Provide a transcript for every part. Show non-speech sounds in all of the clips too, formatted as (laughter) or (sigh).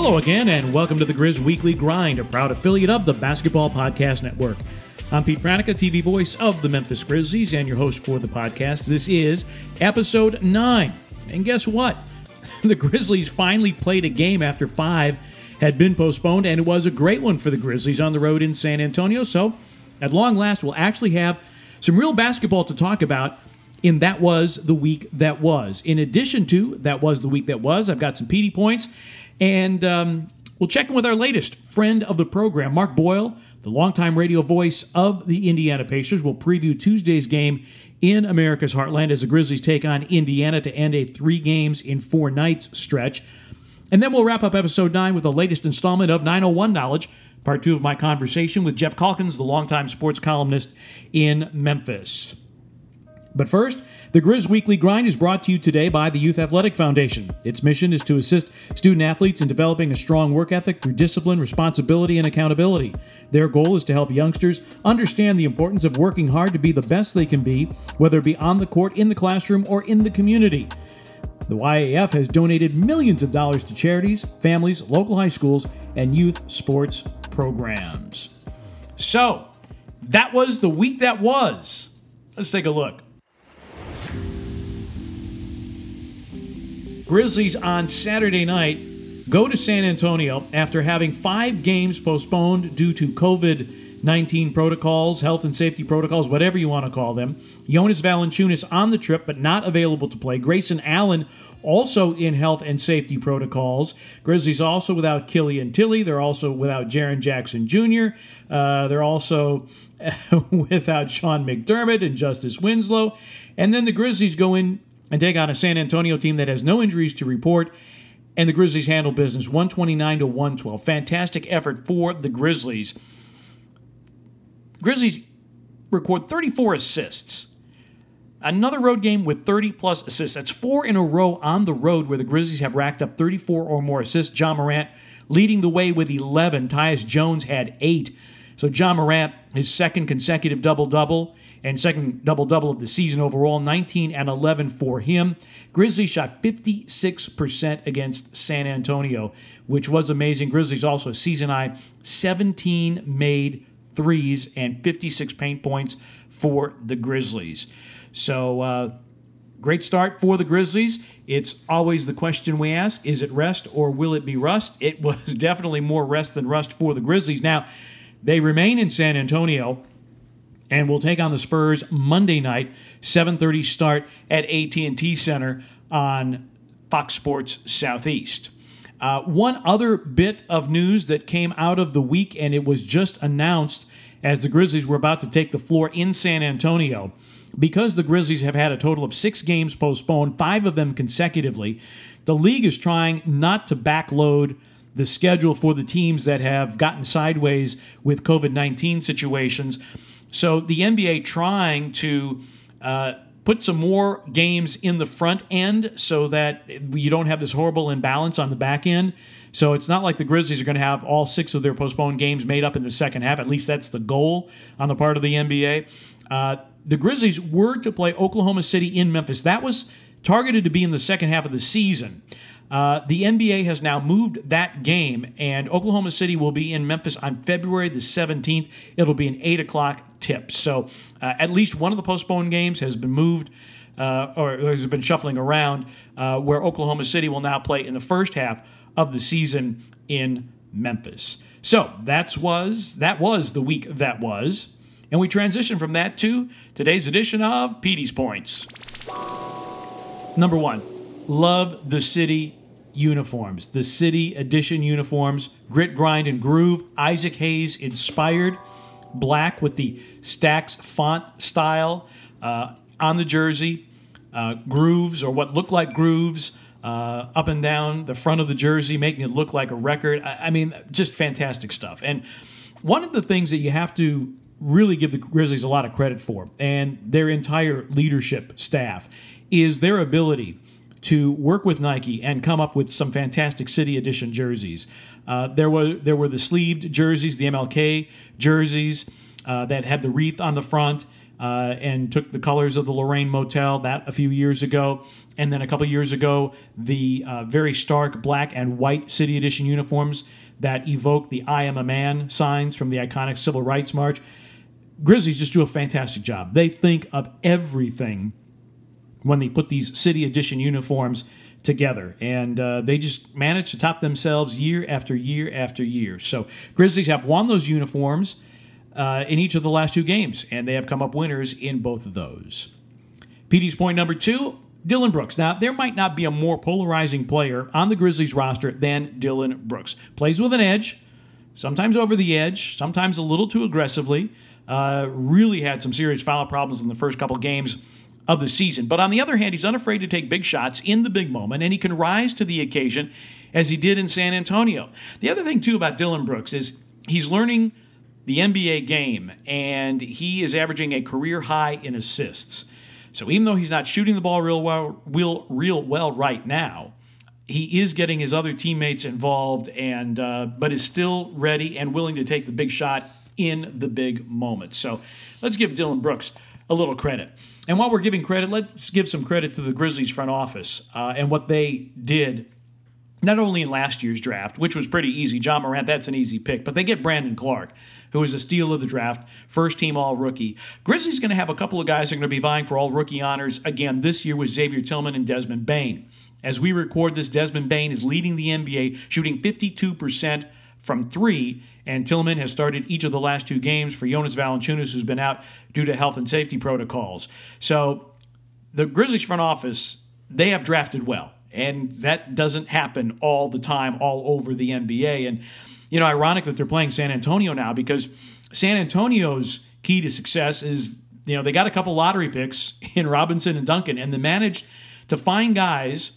Hello again, and welcome to the Grizz Weekly Grind, a proud affiliate of the Basketball Podcast Network. I'm Pete Pranica, TV voice of the Memphis Grizzlies, and your host for the podcast. This is episode 9. And guess what? (laughs) the Grizzlies finally played a game after five had been postponed, and it was a great one for the Grizzlies on the road in San Antonio. So, at long last, we'll actually have some real basketball to talk about And That Was the Week That Was. In addition to That Was the Week That Was, I've got some PD points and um, we'll check in with our latest friend of the program, Mark Boyle, the longtime radio voice of the Indiana Pacers. We'll preview Tuesday's game in America's Heartland as the Grizzlies take on Indiana to end a three games in four nights stretch. And then we'll wrap up episode 9 with the latest installment of 901 Knowledge, part two of my conversation with Geoff Calkins, the longtime sports columnist in Memphis. But first, the Grizz Weekly Grind is brought to you today by the Youth Athletic Foundation. Its mission is to assist student athletes in developing a strong work ethic through discipline, responsibility, and accountability. Their goal is to help youngsters understand the importance of working hard to be the best they can be, whether it be on the court, in the classroom, or in the community. The YAF has donated millions of dollars to charities, families, local high schools, and youth sports programs. So, that was the week that was. Let's take a look. Grizzlies on Saturday night go to San Antonio after having five games postponed due to COVID 19 protocols, health and safety protocols, whatever you want to call them. Jonas Valanciunas on the trip, but not available to play. Grayson Allen also in health and safety protocols. Grizzlies also without Killian Tillie. They're also without Jaren Jackson Jr. Uh, they're also (laughs) without Sean McDermott and Justice Winslow. And then the Grizzlies go in and take on a San Antonio team that has no injuries to report. And the Grizzlies handle business 129 to 112. Fantastic effort for the Grizzlies. Grizzlies record 34 assists. Another road game with 30 plus assists. That's four in a row on the road where the Grizzlies have racked up 34 or more assists. Ja Morant leading the way with 11. Tyus Jones had eight. So Ja Morant, his second consecutive double double and second double double of the season overall, 19 and 11 for him. Grizzlies shot 56% against San Antonio, which was amazing. Grizzlies also season high 17 made threes and 56 paint points for the Grizzlies. So, uh, great start for the Grizzlies. It's always the question we ask is it rest or will it be rust? It was (laughs) definitely more rest than rust for the Grizzlies. Now, they remain in San Antonio and will take on the Spurs Monday night, 7:30 start at AT&T Center on Fox Sports Southeast. Uh, one other bit of news that came out of the week, and it was just announced as the Grizzlies were about to take the floor in San Antonio. Because the Grizzlies have had a total of six games postponed, five of them consecutively, the league is trying not to backload the schedule for the teams that have gotten sideways with COVID 19 situations. So the NBA trying to uh, put some more games in the front end so that you don't have this horrible imbalance on the back end. So it's not like the Grizzlies are going to have all six of their postponed games made up in the second half. At least that's the goal on the part of the NBA. Uh, the Grizzlies were to play Oklahoma City in Memphis. That was targeted to be in the second half of the season. Uh, the NBA has now moved that game, and Oklahoma City will be in Memphis on February the 17th. It'll be an 8 o'clock tip. So uh, at least one of the postponed games has been moved. Uh, or has been shuffling around, uh, where Oklahoma City will now play in the first half of the season in Memphis. So that's was that was the week that was, and we transition from that to today's edition of Petey's Points. Number one, love the city uniforms, the city edition uniforms, grit, grind, and groove. Isaac Hayes inspired black with the Stax font style uh, on the jersey, uh, grooves or what looked like grooves uh, up and down the front of the jersey, making it look like a record. I, I mean, just fantastic stuff. And one of the things that you have to really give the Grizzlies a lot of credit for, and their entire leadership staff, is their ability to work with Nike and come up with some fantastic City Edition jerseys. Uh, there were there were the sleeved jerseys, the MLK jerseys uh, that had the wreath on the front. uh, and took the colors of the Lorraine Motel that a few years ago. And then a couple years ago, the uh, very stark black and white City Edition uniforms that evoke the I Am a Man signs from the iconic Civil Rights March. Grizzlies just do a fantastic job. They think of everything when they put these City Edition uniforms together. And uh, they just manage to top themselves year after year after year. So Grizzlies have won those uniforms uh, in each of the last two games, and they have come up winners in both of those. Petey's point number two Dillon Brooks. Now, there might not be a more polarizing player on the Grizzlies roster than Dillon Brooks. Plays with an edge, sometimes over the edge, sometimes a little too aggressively. Uh, really had some serious foul problems in the first couple games of the season. But on the other hand, he's unafraid to take big shots in the big moment, and he can rise to the occasion as he did in San Antonio. The other thing, too, about Dillon Brooks is he's learning the NBA game, and he is averaging a career high in assists. So even though he's not shooting the ball real well, real, well right now, he is getting his other teammates involved, and uh, but is still ready and willing to take the big shot in the big moment. So let's give Dillon Brooks a little credit. And while we're giving credit, let's give some credit to the Grizzlies front office uh, and what they did not only in last year's draft, which was pretty easy. Ja Morant, that's an easy pick, but they get Brandon Clarke, who is a steal of the draft, first team all rookie. Grizzlies going to have a couple of guys that are going to be vying for all rookie honors again this year with Xavier Tillman and Desmond Bane. As we record this, Desmond Bane is leading the NBA, shooting 52% from three, and Tillman has started each of the last two games for Jonas Valanciunas, who's been out due to health and safety protocols. So the Grizzlies front office, they have drafted well. And that doesn't happen all the time, all over the NBA. And, you know, ironic that they're playing San Antonio now because San Antonio's key to success is, you know, they got a couple lottery picks in Robinson and Duncan, and they managed to find guys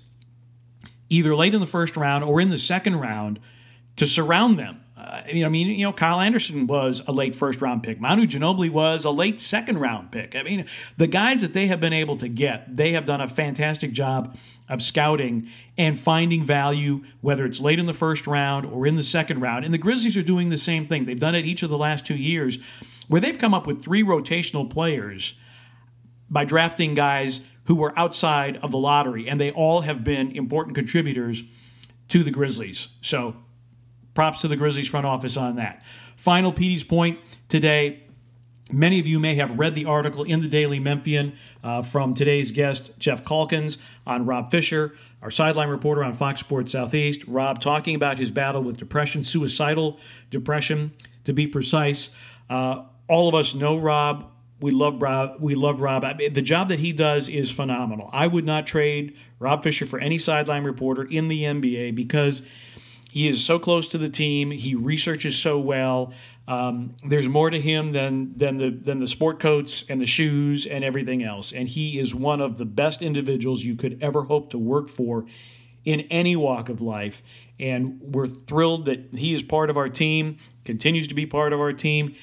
either late in the first round or in the second round to surround them uh, I mean, you know, Kyle Anderson was a late first round pick. Manu Ginobili was a late second round pick. I mean, the guys that they have been able to get, they have done a fantastic job of scouting and finding value, whether it's late in the first round or in the second round. And the Grizzlies are doing the same thing. They've done it each of the last two years, where they've come up with three rotational players by drafting guys who were outside of the lottery, and they all have been important contributors to the Grizzlies. So props to the Grizzlies front office on that. Final Petey's point today. Many of you may have read the article in the Daily Memphian uh, from today's guest, Geoff Calkins, on Rob Fisher, our sideline reporter on Fox Sports Southeast. Rob talking about his battle with depression, suicidal depression, to be precise. Uh, all of us know Rob. We love Rob. We love Rob. I mean, the job that he does is phenomenal. I would not trade Rob Fisher for any sideline reporter in the NBA because he is so close to the team. He researches so well. Um, there's more to him than than the than the sport coats and the shoes and everything else. And he is one of the best individuals you could ever hope to work for in any walk of life. And we're thrilled that he is part of our team, continues to be part of our team.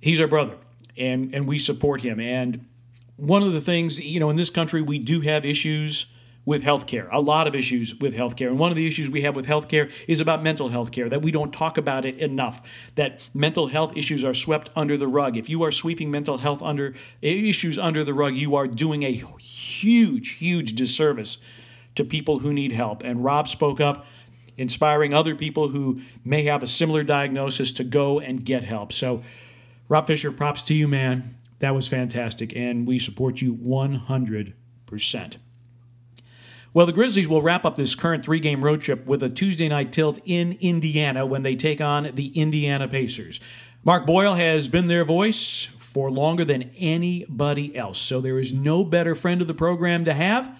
He's our brother, and and we support him. And one of the things, you know, in this country, we do have issues with healthcare, a lot of issues with healthcare. And one of the issues we have with healthcare is about mental health care, that we don't talk about it enough, that mental health issues are swept under the rug. If you are sweeping mental health under issues under the rug, you are doing a huge, huge disservice to people who need help. And Rob spoke up, inspiring other people who may have a similar diagnosis to go and get help. So, Rob Fisher, props to you, man. That was fantastic. And we support you 100%. Well, the Grizzlies will wrap up this current three game road trip with a Tuesday night tilt in Indiana when they take on the Indiana Pacers. Mark Boyle has been their voice for longer than anybody else, so there is no better friend of the program to have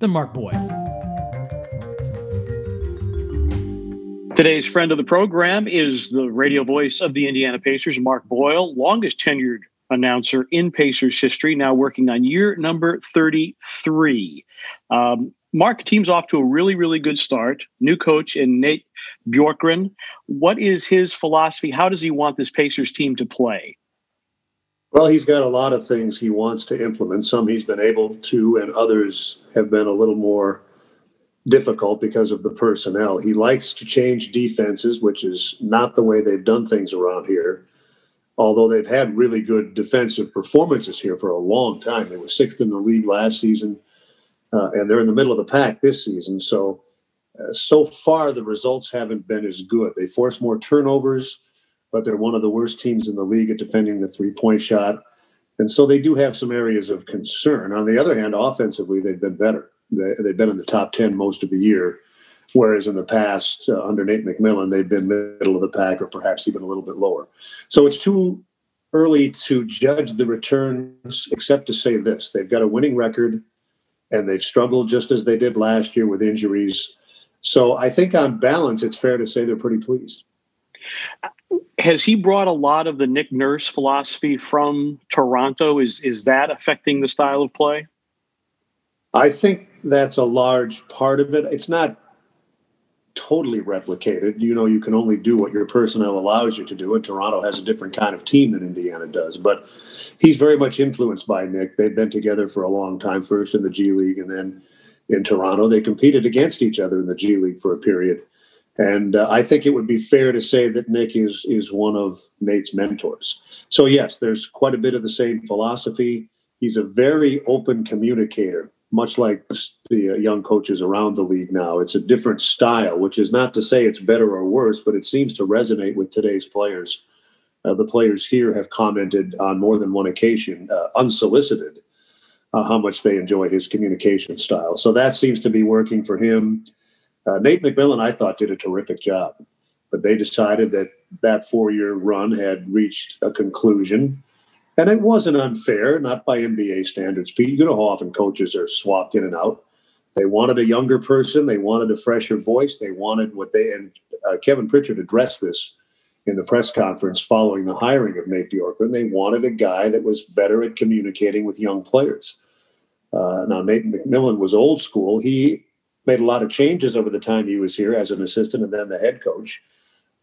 than Mark Boyle. Today's friend of the program is the radio voice of the Indiana Pacers, Mark Boyle, longest tenured announcer in Pacers history, now working on year number 33. Um, Mark, team's off to a really, really good start. New coach in Nate Bjorkgren. What is his philosophy? How does he want this Pacers team to play? Well, he's got a lot of things he wants to implement. Some he's been able to, and others have been a little more difficult because of the personnel. He likes to change defenses, which is not the way they've done things around here. although they've had really good defensive performances here for a long time. They were sixth in the league last season, uh, and they're in the middle of the pack this season. So, uh, so far, the results haven't been as good. They force more turnovers, but they're one of the worst teams in the league at defending the three point shot. And so they do have some areas of concern. On the other hand, offensively, they've been better. They, have been in the top 10 most of the year. Whereas in the past, uh, under Nate McMillan, they've been middle of the pack or perhaps even a little bit lower. So it's too early to judge the returns, except to say this they've got a winning record and they've struggled just as they did last year with injuries. So I think on balance, it's fair to say they're pretty pleased. Has he brought a lot of the Nick Nurse philosophy from Toronto? Is is that affecting the style of play? I think that's a large part of it. It's not totally replicated. You know, you can only do what your personnel allows you to do, and Toronto has a different kind of team than Indiana does. But he's very much influenced by Nick. They've been together for a long time, first in the G League and then in Toronto. They competed against each other in the G League for a period. And uh, I think it would be fair to say that Nick is is one of Nate's mentors. So yes, there's quite a bit of the same philosophy. He's a very open communicator much like the uh, young coaches around the league now. It's a different style, which is not to say it's better or worse, but it seems to resonate with today's players. Uh, the players here have commented on more than one occasion, uh, unsolicited, uh, how much they enjoy his communication style. So that seems to be working for him. Uh, Nate McMillan, I thought, did a terrific job, but they decided that that four year run had reached a conclusion and it wasn't unfair, not by NBA standards, Pete. You know how often coaches are swapped in and out. They wanted a younger person. They wanted a fresher voice. They wanted what they, and uh, Kevin Pritchard addressed this in the press conference following the hiring of Nate Bjorkgren. They wanted a guy that was better at communicating with young players. Uh, now, Nate McMillan was old school. He made a lot of changes over the time he was here as an assistant and then the head coach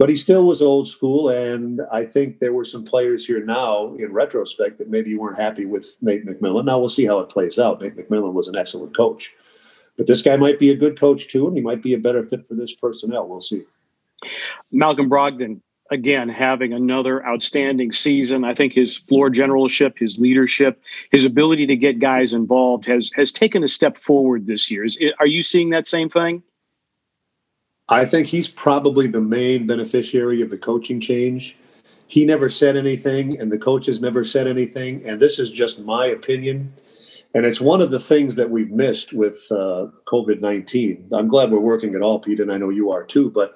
but he still was old school. And I think there were some players here now, in retrospect, that maybe weren't happy with Nate McMillan. Now we'll see how it plays out. Nate McMillan was an excellent coach, but this guy might be a good coach too, and he might be a better fit for this personnel. We'll see. Malcolm Brogdon, again, having another outstanding season. I think his floor generalship, his leadership, his ability to get guys involved has has taken a step forward this year. Is, are you seeing that same thing? I think he's probably the main beneficiary of the coaching change. He never said anything, and the coaches never said anything. And this is just my opinion. And it's one of the things that we've missed with uh, COVID 19. I'm glad we're working at all, Pete, and I know you are too, but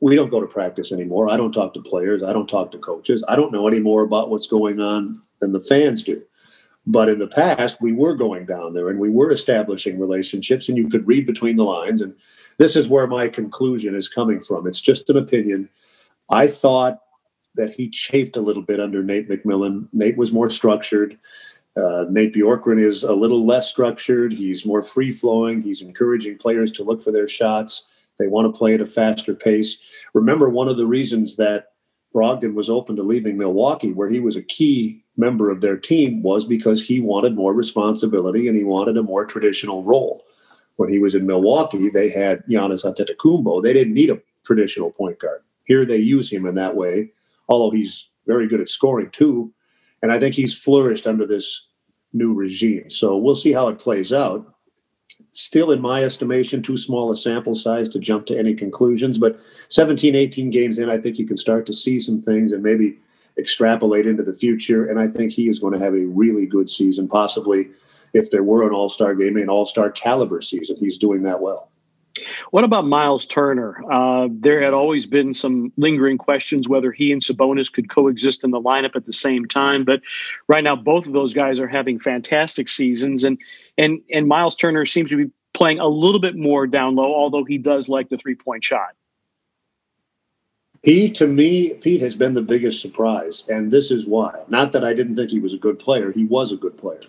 we don't go to practice anymore. I don't talk to players. I don't talk to coaches. I don't know any more about what's going on than the fans do. But in the past, we were going down there and we were establishing relationships, and you could read between the lines. And this is where my conclusion is coming from. It's just an opinion. I thought that he chafed a little bit under Nate McMillan. Nate was more structured. Uh, Nate Bjorkgren is a little less structured. He's more free flowing. He's encouraging players to look for their shots. They want to play at a faster pace. Remember, one of the reasons that Brogdon was open to leaving Milwaukee, where he was a key member of their team, was because he wanted more responsibility and he wanted a more traditional role when he was in Milwaukee, they had Giannis Antetokounmpo. They didn't need a traditional point guard. Here they use him in that way, although he's very good at scoring too. And I think he's flourished under this new regime. So we'll see how it plays out. Still, in my estimation, too small a sample size to jump to any conclusions. But 17, 18 games in, I think you can start to see some things and maybe extrapolate into the future. And I think he is going to have a really good season, possibly if there were an All Star game, an All Star caliber season. He's doing that well. What about Miles Turner? Uh, there had always been some lingering questions whether he and Sabonis could coexist in the lineup at the same time. But right now, both of those guys are having fantastic seasons, and and and Miles Turner seems to be playing a little bit more down low, although he does like the three point shot. He, to me, Pete, has been the biggest surprise. And this is why. Not that I didn't think he was a good player, he was a good player.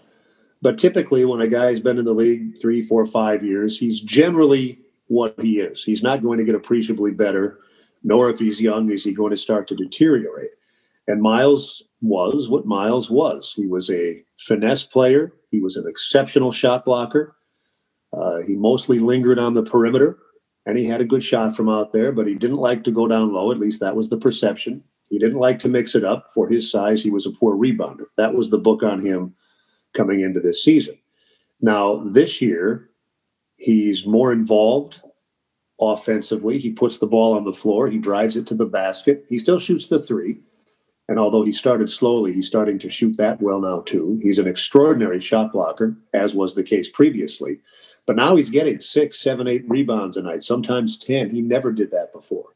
But typically, when a guy's been in the league three, four, five years, he's generally what he is. He's not going to get appreciably better, nor if he's young is he going to start to deteriorate. And Miles was what Miles was. He was a finesse player. He was an exceptional shot blocker. Uh, he mostly lingered on the perimeter, and he had a good shot from out there, but he didn't like to go down low. At least that was the perception. He didn't like to mix it up. For his size, he was a poor rebounder. That was the book on him coming into this season. Now, this year, he's more involved offensively. He puts the ball on the floor, he drives it to the basket. He still shoots the three. And although he started slowly, he's starting to shoot that well now, too. He's an extraordinary shot blocker, as was the case previously. But now he's getting six, seven, eight rebounds a night, sometimes 10. He never did that before.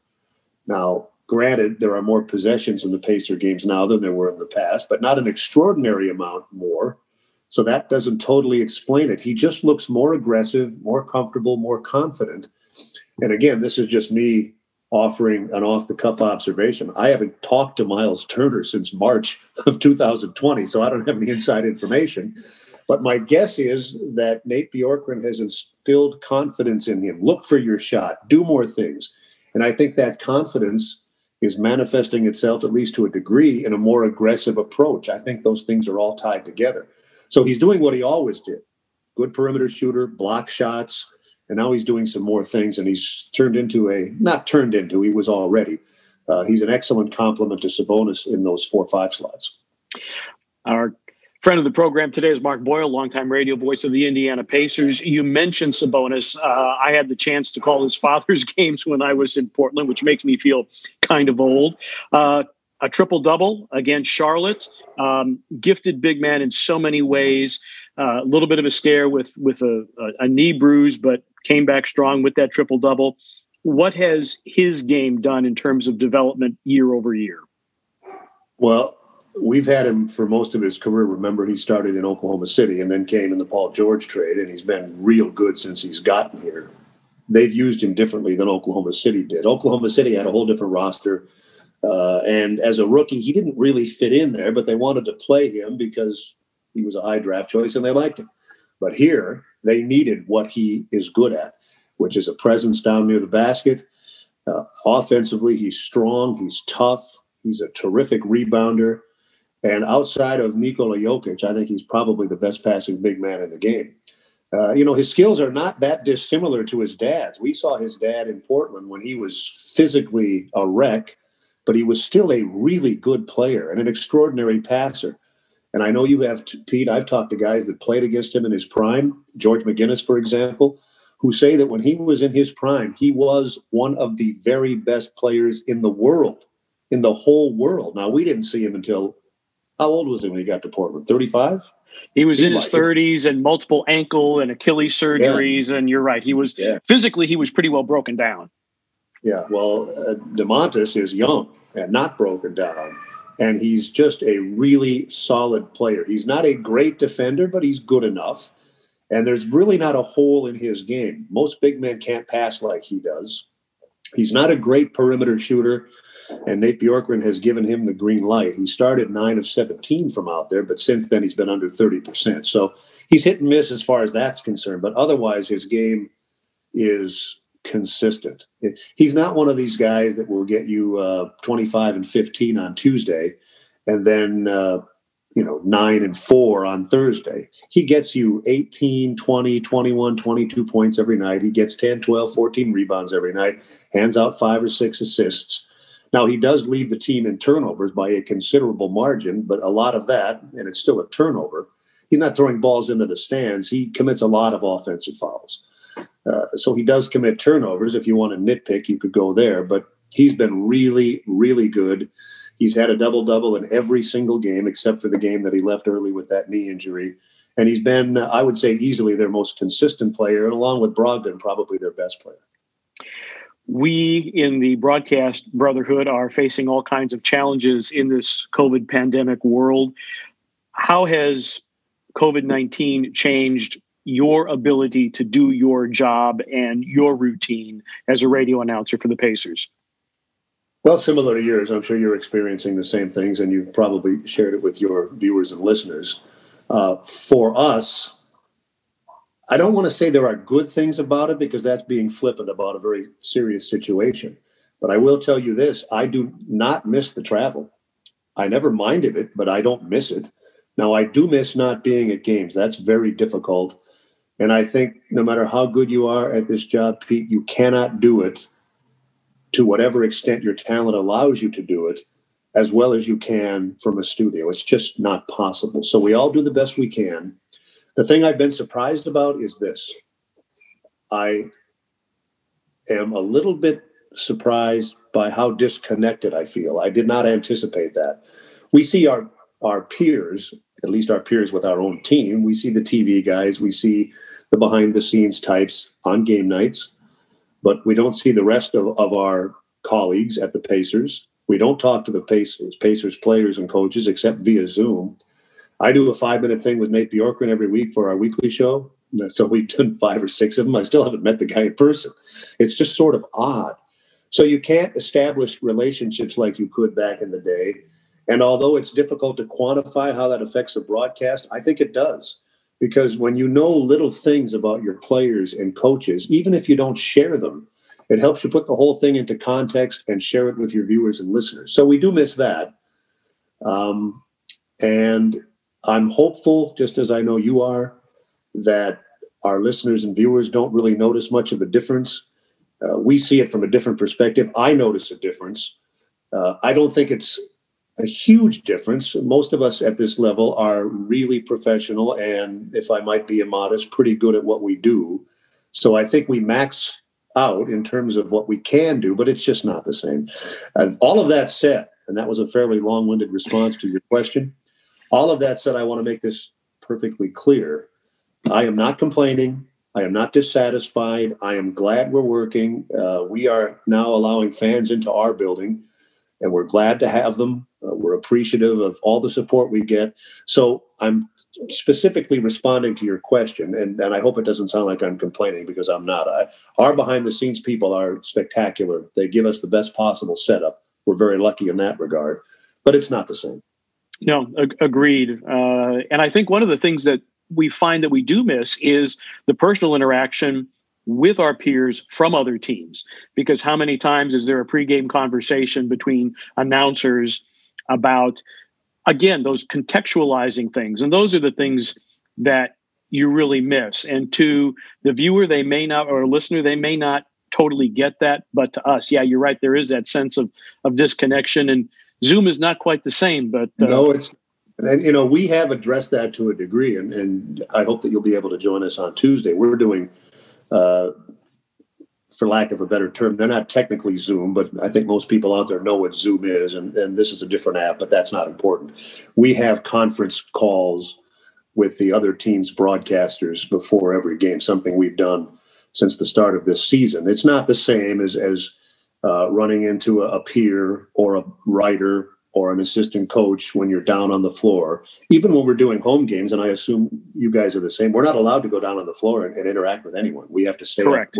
Now, granted, there are more possessions in the Pacer games now than there were in the past, but not an extraordinary amount more. So that doesn't totally explain it. He just looks more aggressive, more comfortable, more confident. And again, this is just me offering an off the cuff observation. I haven't talked to Miles Turner since March of 2020, so I don't have any inside information. But my guess is that Nate Bjorkgren has instilled confidence in him. Look for your shot, do more things. And I think that confidence is manifesting itself, at least to a degree, in a more aggressive approach. I think those things are all tied together. So he's doing what he always did good perimeter shooter, block shots, and now he's doing some more things and he's turned into a not turned into he was already uh, he's an excellent complement to Sabonis in those four five slots. Our friend of the program today is Mark Boyle, longtime radio voice of the Indiana Pacers. You mentioned Sabonis. Uh, I had the chance to call his (laughs) father's games when I was in Portland, which makes me feel kind of old. Uh, a triple double against Charlotte. Um, gifted big man in so many ways. Uh, a little bit of a scare with with a, a, a knee bruise, but came back strong with that triple double. What has his game done in terms of development year over year? Well, we've had him for most of his career. Remember, he started in Oklahoma City and then came in the Paul George trade, and he's been real good since he's gotten here. They've used him differently than Oklahoma City did. Oklahoma City had a whole different roster. Uh, and as a rookie, he didn't really fit in there, but they wanted to play him because he was a high draft choice and they liked him. But here, they needed what he is good at, which is a presence down near the basket. Uh, offensively, he's strong, he's tough, he's a terrific rebounder. And outside of Nikola Jokic, I think he's probably the best passing big man in the game. Uh, you know, his skills are not that dissimilar to his dad's. We saw his dad in Portland when he was physically a wreck, but he was still a really good player and an extraordinary passer. And I know you have, Pete, I've talked to guys that played against him in his prime, George McGinnis, for example, who say that when he was in his prime, he was one of the very best players in the world, in the whole world. Now, we didn't see him until how old was he when he got to Portland? 35? He was Seemed in his like 30s it. and multiple ankle and Achilles surgeries. Yeah. And you're right. He was yeah. physically, he was pretty well broken down. Yeah. Well, uh, Domantas is young and not broken down and he's just a really solid player. He's not a great defender, but he's good enough. And there's really not a hole in his game. Most big men can't pass like he does. He's not a great perimeter shooter, and Nate Bjorkgren has given him the green light. He started nine of 17 from out there, but since then he's been under 30%. So he's hit and miss as far as that's concerned. But otherwise, his game is consistent. He's not one of these guys that will get you uh, 25 and 15 on Tuesday and then, uh, you know, nine and four on Thursday. He gets you 18, 20, 21, 22 points every night. He gets 10, 12, 14 rebounds every night, hands out five or six assists. Now, he does lead the team in turnovers by a considerable margin, but a lot of that, and it's still a turnover, he's not throwing balls into the stands. He commits a lot of offensive fouls. Uh, so he does commit turnovers. If you want to nitpick, you could go there. But he's been really, really good. He's had a double double in every single game except for the game that he left early with that knee injury. And he's been, I would say, easily their most consistent player, and along with Brogdon, probably their best player. We in the broadcast brotherhood are facing all kinds of challenges in this COVID pandemic world. How has COVID 19 changed your ability to do your job and your routine as a radio announcer for the Pacers? Well, similar to yours, I'm sure you're experiencing the same things, and you've probably shared it with your viewers and listeners. Uh, for us, I don't want to say there are good things about it because that's being flippant about a very serious situation. But I will tell you this I do not miss the travel. I never minded it, but I don't miss it. Now, I do miss not being at games. That's very difficult. And I think no matter how good you are at this job, Pete, you cannot do it to whatever extent your talent allows you to do it as well as you can from a studio. It's just not possible. So we all do the best we can. The thing I've been surprised about is this I am a little bit surprised by how disconnected I feel. I did not anticipate that. We see our our peers, at least our peers with our own team, we see the TV guys, we see the behind the scenes types on game nights, but we don't see the rest of, of our colleagues at the Pacers. We don't talk to the Pacers, Pacers players and coaches except via Zoom. I do a five minute thing with Nate Bjorkgren every week for our weekly show. So we've done five or six of them. I still haven't met the guy in person. It's just sort of odd. So you can't establish relationships like you could back in the day. And although it's difficult to quantify how that affects a broadcast, I think it does. Because when you know little things about your players and coaches, even if you don't share them, it helps you put the whole thing into context and share it with your viewers and listeners. So we do miss that. Um, and I'm hopeful, just as I know you are, that our listeners and viewers don't really notice much of a difference uh, we see it from a different perspective. I notice a difference. Uh, I don't think it's a huge difference. Most of us at this level are really professional and, if I might be immodest, pretty good at what we do. So I think we max out in terms of what we can do, but it's just not the same. And all of that said, and that was a fairly long winded response to your question. All of that said, I want to make this perfectly clear. I am not complaining. I am not dissatisfied. I am glad we're working. Uh, we are now allowing fans into our building, and we're glad to have them. Uh, we're appreciative of all the support we get. So I'm specifically responding to your question, and, and I hope it doesn't sound like I'm complaining because I'm not. I, our behind the scenes people are spectacular. They give us the best possible setup. We're very lucky in that regard, but it's not the same. No, ag- agreed. Uh, and I think one of the things that we find that we do miss is the personal interaction with our peers from other teams. Because how many times is there a pregame conversation between announcers about, again, those contextualizing things? And those are the things that you really miss. And to the viewer, they may not, or a listener, they may not totally get that. But to us, yeah, you're right. There is that sense of of disconnection, and Zoom is not quite the same. But uh, no, it's and you know, we have addressed that to a degree, and, and I hope that you'll be able to join us on Tuesday. We're doing, uh, for lack of a better term, they're not technically Zoom, but I think most people out there know what Zoom is, and, and this is a different app, but that's not important. We have conference calls with the other team's broadcasters before every game, something we've done since the start of this season. It's not the same as as uh, running into a, a peer or a writer or an assistant coach when you're down on the floor. Even when we're doing home games, and I assume you guys are the same, we're not allowed to go down on the floor and, and interact with anyone. We have to stay Correct.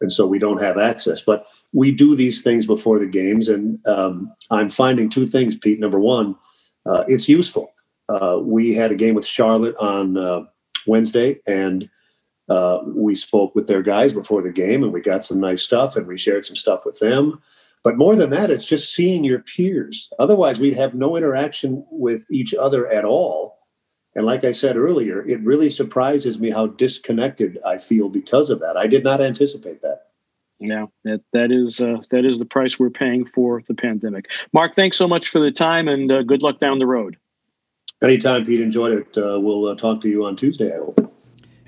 And so we don't have access. But we do these things before the games. And um, I'm finding two things, Pete. Number one, uh, it's useful. Uh, we had a game with Charlotte on uh, Wednesday, and uh, we spoke with their guys before the game, and we got some nice stuff, and we shared some stuff with them. But more than that, it's just seeing your peers. Otherwise, we'd have no interaction with each other at all. And like I said earlier, it really surprises me how disconnected I feel because of that. I did not anticipate that. Yeah, that that is uh, that is the price we're paying for the pandemic. Mark, thanks so much for the time, and uh, good luck down the road. Anytime, Pete. Enjoyed it. Uh, we'll uh, talk to you on Tuesday. I hope.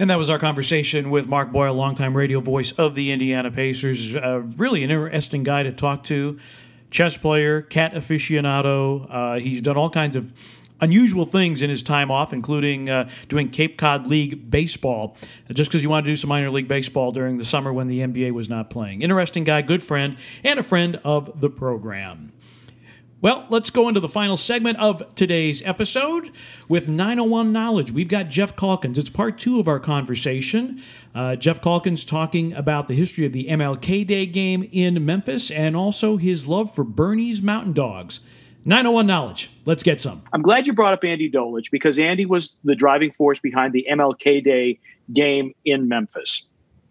And that was our conversation with Mark Boyle, longtime radio voice of the Indiana Pacers. Uh, really an interesting guy to talk to. Chess player, cat aficionado. Uh, he's done all kinds of unusual things in his time off, including uh, doing Cape Cod League baseball, just because you wanted to do some minor league baseball during the summer when the NBA was not playing. Interesting guy, good friend, and a friend of the program. Well, let's go into the final segment of today's episode with 901 Knowledge. We've got Geoff Calkins. It's part two of our conversation. Uh, Geoff Calkins talking about the history of the MLK Day game in Memphis and also his love for Bernese Mountain Dogs. 901 Knowledge. Let's get some. I'm glad you brought up Andy Dolich because Andy was the driving force behind the MLK Day game in Memphis.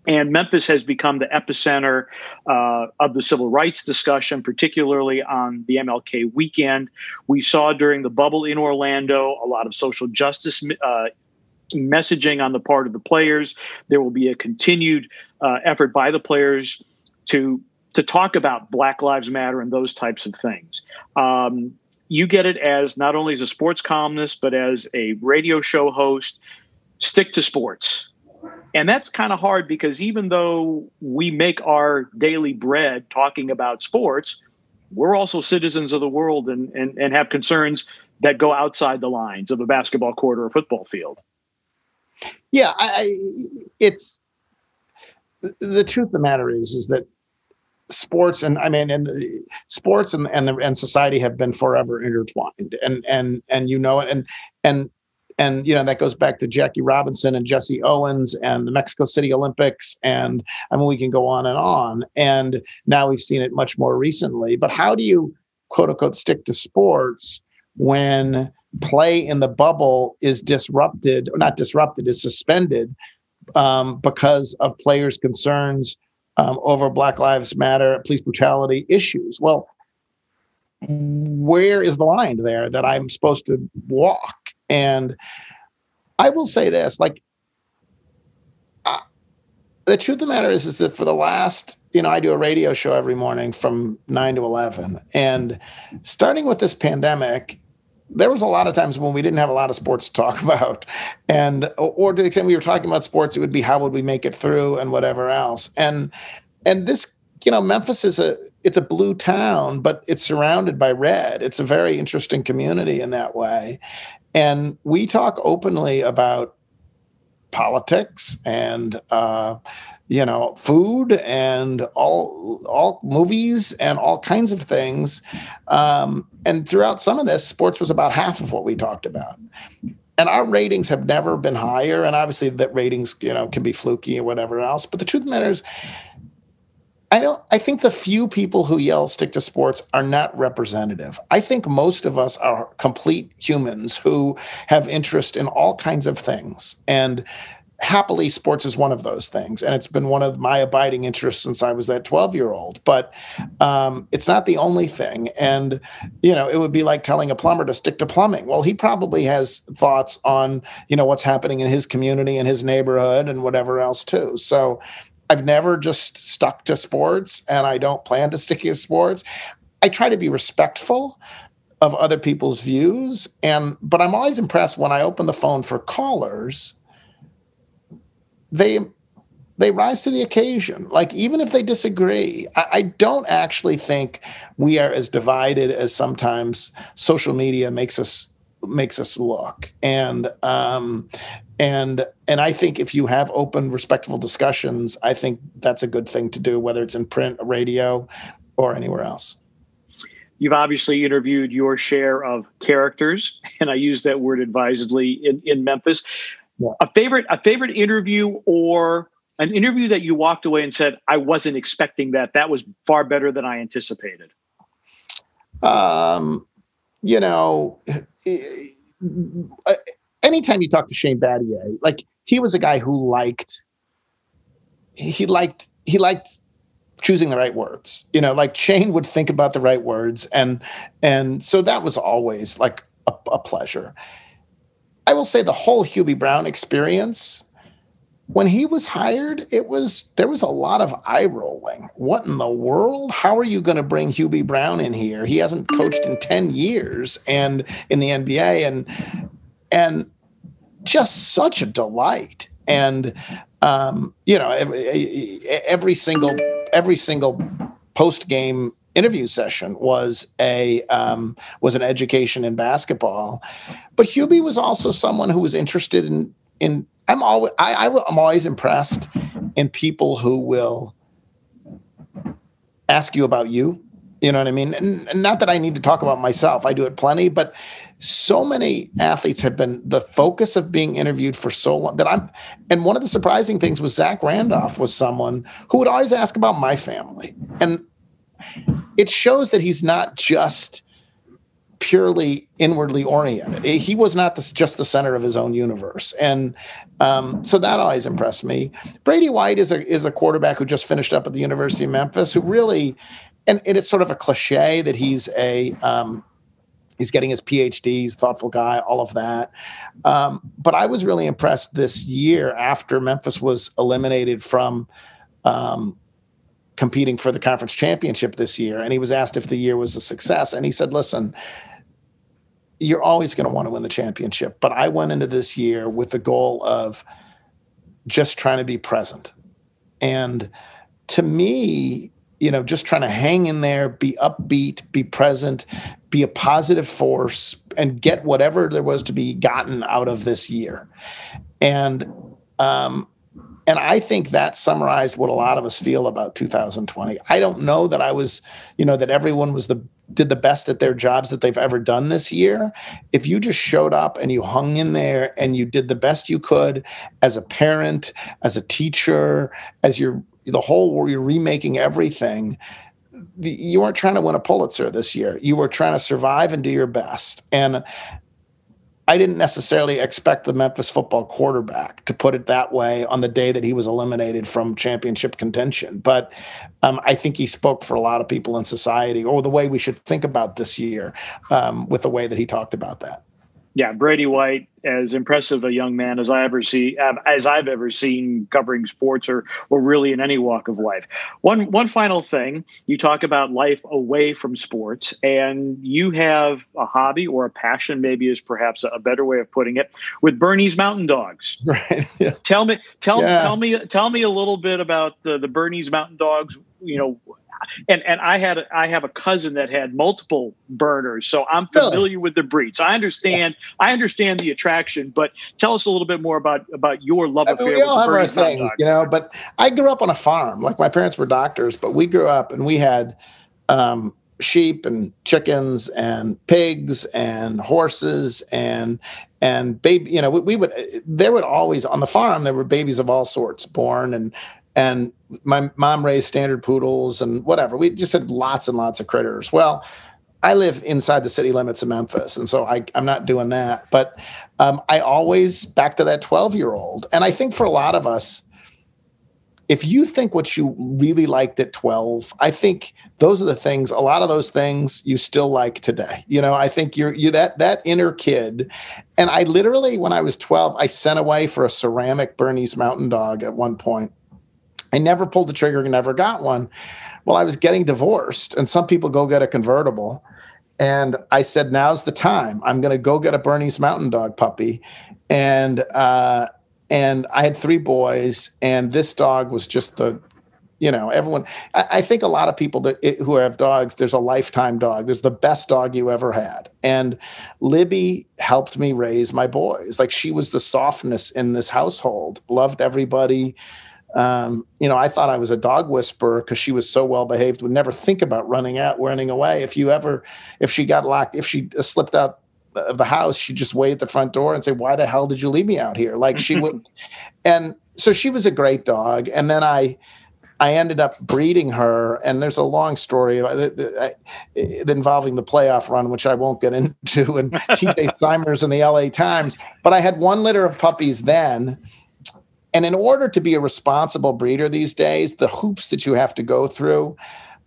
And Memphis has become the epicenter uh, of the civil rights discussion, particularly on the MLK weekend. We saw during the bubble in Orlando a lot of social justice uh, messaging on the part of the players. There will be a continued uh, effort by the players to to talk about Black Lives Matter and those types of things. Um, you get it as not only as a sports columnist, but as a radio show host. Stick to sports. And that's kind of hard because even though we make our daily bread talking about sports, we're also citizens of the world and, and, and have concerns that go outside the lines of a basketball court or a football field. Yeah, I, it's the truth of the matter is is that sports and I mean and sports and and the, and society have been forever intertwined. And and and you know it. And and and you know that goes back to Jackie Robinson and Jesse Owens and the Mexico City Olympics. And I mean we can go on and on. And now we've seen it much more recently. But how do you quote unquote stick to sports when play in the bubble is disrupted or not disrupted is suspended um, because of players concerns um, over black lives matter police brutality issues well where is the line there that i'm supposed to walk and I will say this like, uh, the truth of the matter is, is that for the last, you know, I do a radio show every morning from nine to 11. And starting with this pandemic, there was a lot of times when we didn't have a lot of sports to talk (laughs) about. And or to the extent we were talking about sports it would be how would we make it through and whatever else. And and this you know memphis is a it's a blue town but it's surrounded by red. It's a very interesting community in that way. And we talk openly about politics and uh, you know food and all all movies and all kinds of things. Um, and throughout some of this sports was about half of what we talked about. And our ratings have never been higher. And obviously that ratings you know can be fluky or whatever else. But the truth of the matter is I don't I think the few people who yell stick to sports are not representative. I think most of us are complete humans who have interest in all kinds of things. And happily sports is one of those things and it's been one of my abiding interests since i was that 12 year old but um, it's not the only thing and you know it would be like telling a plumber to stick to plumbing well he probably has thoughts on you know what's happening in his community and his neighborhood and whatever else too so I've never just stuck to sports and I don't plan to stick to sports. I try to be respectful of other people's views and but I'm always impressed when I open the phone for callers they they rise to the occasion. Like even if they disagree, I, I, don't actually think we are as divided as sometimes social media makes us makes us look. And um, and and I think if you have open, respectful discussions, I think that's a good thing to do, whether it's in print, radio, or anywhere else. You've obviously interviewed your share of characters, and I use that word advisedly in, in Memphis. Yeah. A favorite, a favorite interview or an interview that you walked away and said, I wasn't expecting that. That was far better than I anticipated. Um, you know, eh, eh, eh, anytime you talk to Shane Battier, like he was a guy who liked, he liked, he liked choosing the right words. You know, like Shane would think about the right words, and and so that was always like a, a pleasure. I will say the whole Hubie Brown experience when he was hired, it was there was a lot of eye rolling. What in the world? How are you going to bring Hubie Brown in here? He hasn't coached in 10 years and in the NBA and and just such a delight. And um, you know, every, every single every single post game interview session was a um, was an education in basketball. But Hubie was also someone who was interested in in I'm always I, I I'm always impressed in people who will ask you about you. You know what I mean? And not that I need to talk about myself. I do it plenty, but so many athletes have been the focus of being interviewed for so long that I'm and one of the surprising things was Zach Randolph was someone who would always ask about my family. And it shows that he's not just purely inwardly oriented. He was not the, just the center of his own universe, and um, so that always impressed me. Brady White is a is a quarterback who just finished up at the University of Memphis, who really, and, and it's sort of a cliche that he's a um, he's getting his PhD, he's thoughtful guy, all of that. Um, but I was really impressed this year after Memphis was eliminated from um, competing for the conference championship this year. And he was asked if the year was a success. And he said, listen, you're always going to want to win the championship. But I went into this year with the goal of just trying to be present. And to me, you know, just trying to hang in there, be upbeat, be present, be a positive force, and get whatever there was to be gotten out of this year. And um, and I think that summarized what a lot of us feel about 2020. I don't know that I was, you know, that everyone was the did the best at their jobs that they've ever done this year. If you just showed up and you hung in there and you did the best you could as a parent, as a teacher, as you're the whole where you're remaking everything, you weren't trying to win a Pulitzer this year. You were trying to survive and do your best. And I didn't necessarily expect the Memphis football quarterback to put it that way on the day that he was eliminated from championship contention. But um, I think he spoke for a lot of people in society or the way we should think about this year um, with the way that he talked about that yeah, Brady White, as impressive a young man as I ever see, um, as I've ever seen covering sports or or really in any walk of life. One one final thing, you talk about life away from sports, and you have a hobby or a passion, maybe is perhaps a better way of putting it, with Bernese Mountain Dogs. (laughs) Right. Yeah. Tell me, tell yeah. tell me, tell me a little bit about the the Bernese Mountain Dogs. You know, and and I had I have a cousin that had multiple Berners, so I'm familiar really? with the breeds. I understand yeah. I understand the attraction, but tell us a little bit more about about your love I mean, affair. We all have our thing, you know. But I grew up on a farm. Like my parents were doctors, but we grew up and we had um, sheep and chickens and pigs and horses and and baby you know we, we, would there would always on the farm there were babies of all sorts born and and my mom raised standard poodles and whatever. We just had lots and lots of critters. Well, I live inside the city limits of Memphis, and so I, am not doing that. But um, I always back to that 12 year old, and I think for a lot of us, if you think what you really liked at 12, I think those are the things. A lot of those things you still like today. You know, I think you're you that that inner kid. And I literally, when I was 12, I sent away for a ceramic Bernese Mountain Dog at one point I never pulled the trigger, and never got one. Well, I was getting divorced, and some people go get a convertible. And I said, now's the time. I'm going to go get a Bernese Mountain Dog puppy. And, uh, and I had three boys, and this dog was just the, you know, everyone. I, I think a lot of people that it, who have dogs, there's a lifetime dog. There's the best dog you ever had. And Libby helped me raise my boys. Like she was the softness in this household. Loved everybody um, you know, I thought I was a dog whisperer because she was so well behaved, would never think about running out, running away. If you ever, if she got locked, if she uh, slipped out of the house, she'd just wait at the front door and say, Why the hell did you leave me out here? Like she would. (laughs) And so she was a great dog. And then I, I ended up breeding her, and there's a long story uh, uh, involving the playoff run, which I won't get (laughs) into, and TJ Simers in the LA Times. But I had one litter of puppies then, and in order to be a responsible breeder these days, the hoops that you have to go through,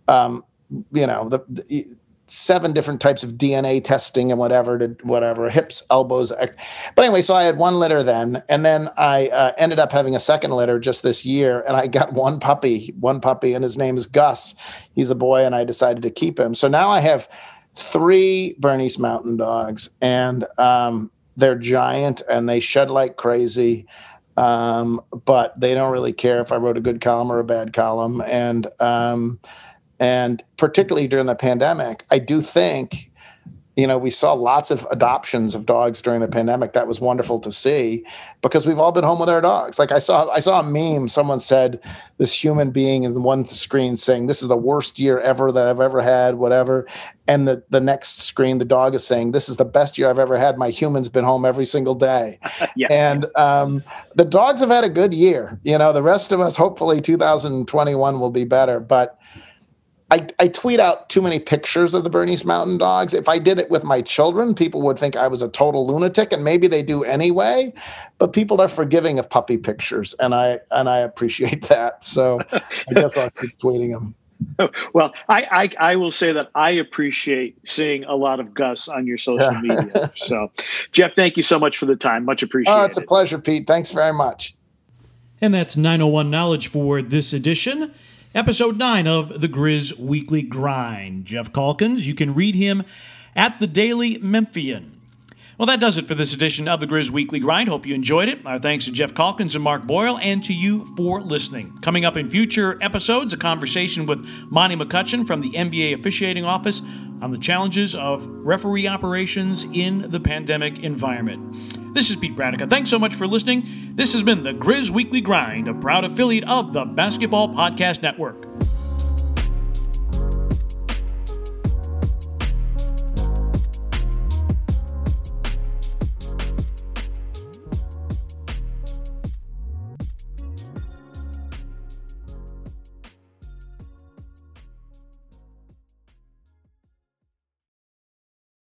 um, you know, the, the, seven different types of DNA testing and whatever to whatever hips, elbows. But anyway, so I had one litter then, and then I uh, ended up having a second litter just this year, and I got one puppy, one puppy, and his name is Gus. He's a boy, and I decided to keep him. So now I have three Bernese Mountain Dogs, and um, they're giant and they shed like crazy um, but they don't really care if I wrote a good column or a bad column. And um, and particularly during the pandemic, I do think you know, we saw lots of adoptions of dogs during the pandemic. That was wonderful to see because we've all been home with our dogs. Like I saw, I saw a meme. Someone said this human being in one screen saying, "This is the worst year ever that I've ever had," whatever, and the the next screen, the dog is saying, "This is the best year I've ever had. My human's been home every single day." (laughs) yes. And um, the dogs have had a good year. You know, the rest of us, hopefully, 2021 will be better, but I, I tweet out too many pictures of the Bernese Mountain Dogs. If I did it with my children, people would think I was a total lunatic, and maybe they do anyway. But people are forgiving of puppy pictures, and I and I appreciate (laughs) that. So I guess I'll keep tweeting them. (laughs) Well, I, I, I will say that I appreciate seeing a lot of Gus on your social (laughs) media. so, Geoff, thank you so much for the time. Much appreciated. Oh, it's a pleasure, Pete. Thanks very much. And that's 901 Knowledge for this edition. Episode 9 of the Grizz Weekly Grind. Geoff Calkins, you can read him at the Daily Memphian. Well, that does it for this edition of the Grizz Weekly Grind. Hope you enjoyed it. Our thanks to Geoff Calkins and Mark Boyle, and to you for listening. Coming up in future episodes, a conversation with Monty McCutchen from the NBA officiating office on the challenges of referee operations in the pandemic environment. This is Pete Pranica. Thanks so much for listening. This has been the Grizz Weekly Grind, a proud affiliate of the Basketball Podcast Network.